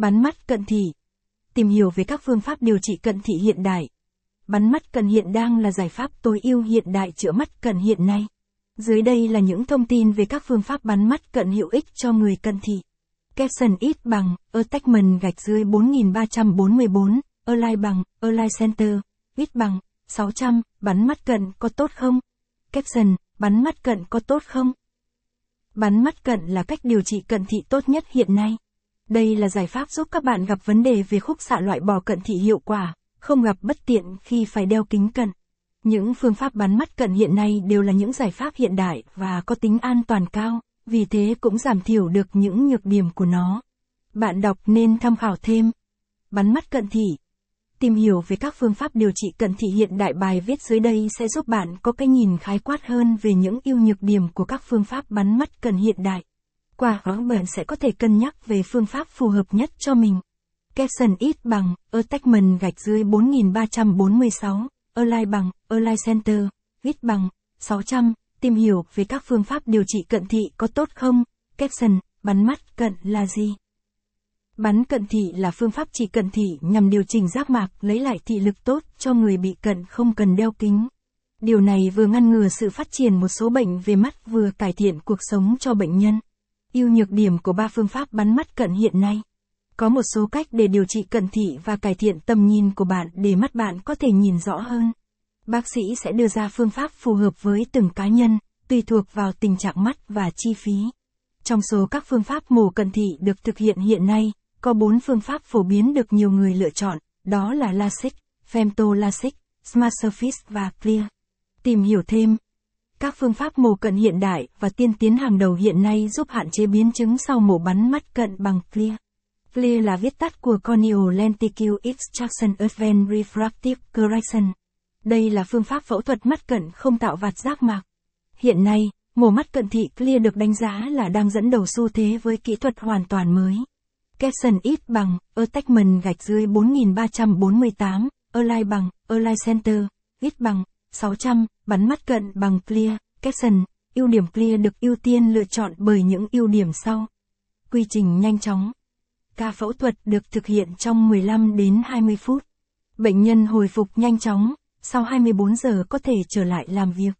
Bắn mắt cận thị. Tìm hiểu về các phương pháp điều trị cận thị hiện đại. Bắn mắt cận hiện đang là giải pháp tối ưu hiện đại chữa mắt cận hiện nay. Dưới đây là những thông tin về các phương pháp bắn mắt cận hữu ích cho người cận thị. Capson ít bằng, attachment gạch dưới 4344, align bằng, align center, ít bằng, 600, bắn mắt cận có tốt không? Capson, bắn mắt cận có tốt không? Bắn mắt cận là cách điều trị cận thị tốt nhất hiện nay. Đây là giải pháp giúp các bạn gặp vấn đề về khúc xạ loại bỏ cận thị hiệu quả, không gặp bất tiện khi phải đeo kính cận. Những phương pháp bắn mắt cận hiện nay đều là những giải pháp hiện đại và có tính an toàn cao, vì thế cũng giảm thiểu được những nhược điểm của nó. Bạn đọc nên tham khảo thêm. Bắn mắt cận thị. Tìm hiểu về các phương pháp điều trị cận thị hiện đại bài viết dưới đây sẽ giúp bạn có cái nhìn khái quát hơn về những ưu nhược điểm của các phương pháp bắn mắt cận hiện đại. Qua đó bạn sẽ có thể cân nhắc về phương pháp phù hợp nhất cho mình. Capson ít bằng, attachment gạch dưới 4346, Align bằng, Align Center, ít bằng, 600, tìm hiểu về các phương pháp điều trị cận thị có tốt không? Capson, bắn mắt cận là gì? Bắn cận thị là phương pháp trị cận thị nhằm điều chỉnh giác mạc lấy lại thị lực tốt cho người bị cận không cần đeo kính. Điều này vừa ngăn ngừa sự phát triển một số bệnh về mắt vừa cải thiện cuộc sống cho bệnh nhân. Ưu nhược điểm của ba phương pháp bắn mắt cận hiện nay. Có một số cách để điều trị cận thị và cải thiện tầm nhìn của bạn để mắt bạn có thể nhìn rõ hơn. Bác sĩ sẽ đưa ra phương pháp phù hợp với từng cá nhân, tùy thuộc vào tình trạng mắt và chi phí. Trong số các phương pháp mổ cận thị được thực hiện hiện nay, có bốn phương pháp phổ biến được nhiều người lựa chọn, đó là LASIK, Femto-LASIK, Smart Surface và Clear. Tìm hiểu thêm. Các phương pháp mổ cận hiện đại và tiên tiến hàng đầu hiện nay giúp hạn chế biến chứng sau mổ bắn mắt cận bằng Clear. Clear là viết tắt của Corneal Lenticle Extraction Advanced Refractive Correction. Đây là phương pháp phẫu thuật mắt cận không tạo vạt giác mạc. Hiện nay, mổ mắt cận thị Clear được đánh giá là đang dẫn đầu xu thế với kỹ thuật hoàn toàn mới. Capson ít bằng, attachment gạch dưới 4348, align bằng, align center, ít bằng, 600, bắn mắt cận bằng clear, caption, ưu điểm clear được ưu tiên lựa chọn bởi những ưu điểm sau. Quy trình nhanh chóng. Ca phẫu thuật được thực hiện trong 15 đến 20 phút. Bệnh nhân hồi phục nhanh chóng, sau 24 giờ có thể trở lại làm việc.